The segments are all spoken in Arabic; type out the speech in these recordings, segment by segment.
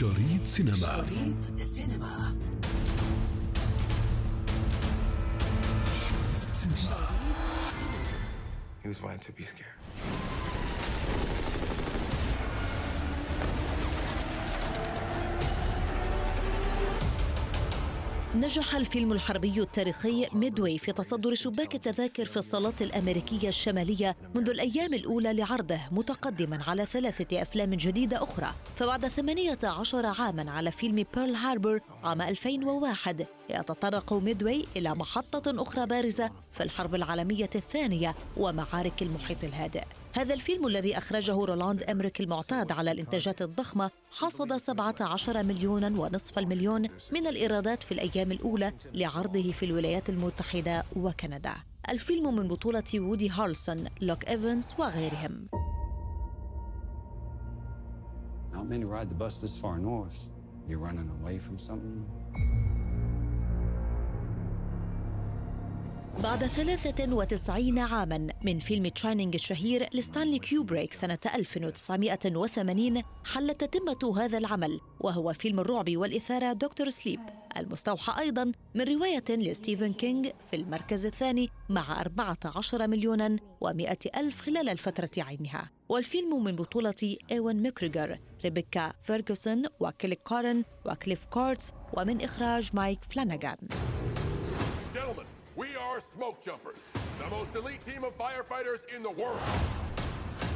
شريط سينما شريط سينما شريط سينما He was fine to be scared. نجح الفيلم الحربي التاريخي ميدوي في تصدر شباك التذاكر في الصالات الأمريكية الشمالية منذ الأيام الأولى لعرضه متقدما على ثلاثة أفلام جديدة أخرى. فبعد 18 عاما على فيلم بيرل هاربر عام 2001 يتطرق ميدوي إلى محطة أخرى بارزة في الحرب العالمية الثانية ومعارك المحيط الهادئ. هذا الفيلم الذي أخرجه رولاند إيمريك المعتاد على الإنتاجات الضخمة حصد 17 مليونا ونصف المليون من الإيرادات في الأيام الأولى لعرضه في الولايات المتحدة وكندا الفيلم من بطولة وودي هارلسون، لوك إيفنز وغيرهم Not many ride the bus this far north. You're running away from something? بعد 39 عاما من فيلم The Shining الشهير لستانلي كيوبريك سنة 1980 حلت تتمة هذا العمل وهو فيلم الرعب والإثارة Doctor Sleep. المستوحى أيضا من رواية لستيفن كينج في المركز الثاني مع 14 مليونا و100 ألف خلال الفترة عينها. والفيلم من بطولة إيوان ماكريغور ريبيكا فيرغسون وكايلي كوران وكليف كورتيس ومن إخراج مايك we are smoke jumpers, the most elite team of firefighters in the world.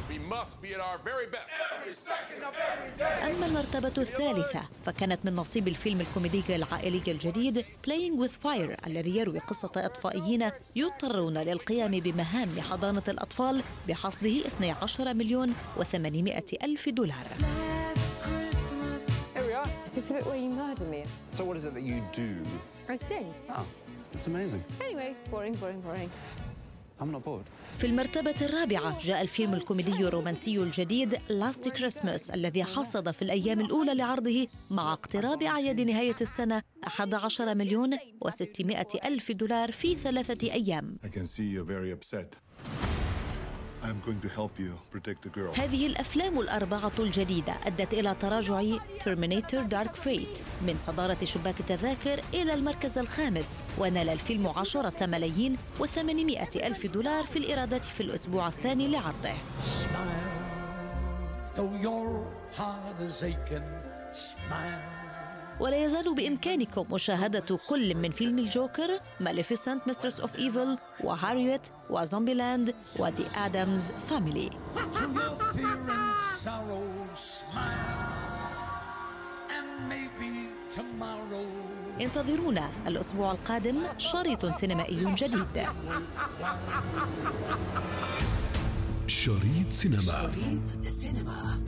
We must be at our very best. Every second of every day. أما المرتبة الثالثة فكانت من نصيب الفيلم الكوميدي العائلي الجديد Playing with Fire الذي يروي قصة إطفائيين يضطرون للقيام بمهام حضانة الأطفال بحصده 12 مليون و800 ألف دولار Is this the bit where you murder me? So, what is it that you do? I sing. Oh, it's amazing. Anyway, boring, boring, boring. I'm not bored. في المرتبة الرابعة جاء الفيلم الكوميدي الرومانسي الجديد لاست كريسماس الذي حصد في الأيام الأولى لعرضه مع اقتراب أعياد نهاية السنة 11 مليون و600 ألف دولار في ثلاثة أيام I can see you're very upset. هذه الأفلام الأربعة الجديدة أدت إلى تراجع Terminator Dark Fate من صدارة شباك التذاكر إلى المركز الخامس ونال الفيلم عشرة ملايين وثمانمائة ألف دولار في الإيرادات في الأسبوع الثاني لعرضه. Smile, ولا يزال بإمكانكم مشاهدة كل من فيلم الجوكر Maleficent Mistress of Evil و Harriet و Zombieland و The Addams Family. انتظرونا الأسبوع القادم شريط سينمائي جديد. شريط سينما. شريط سينما.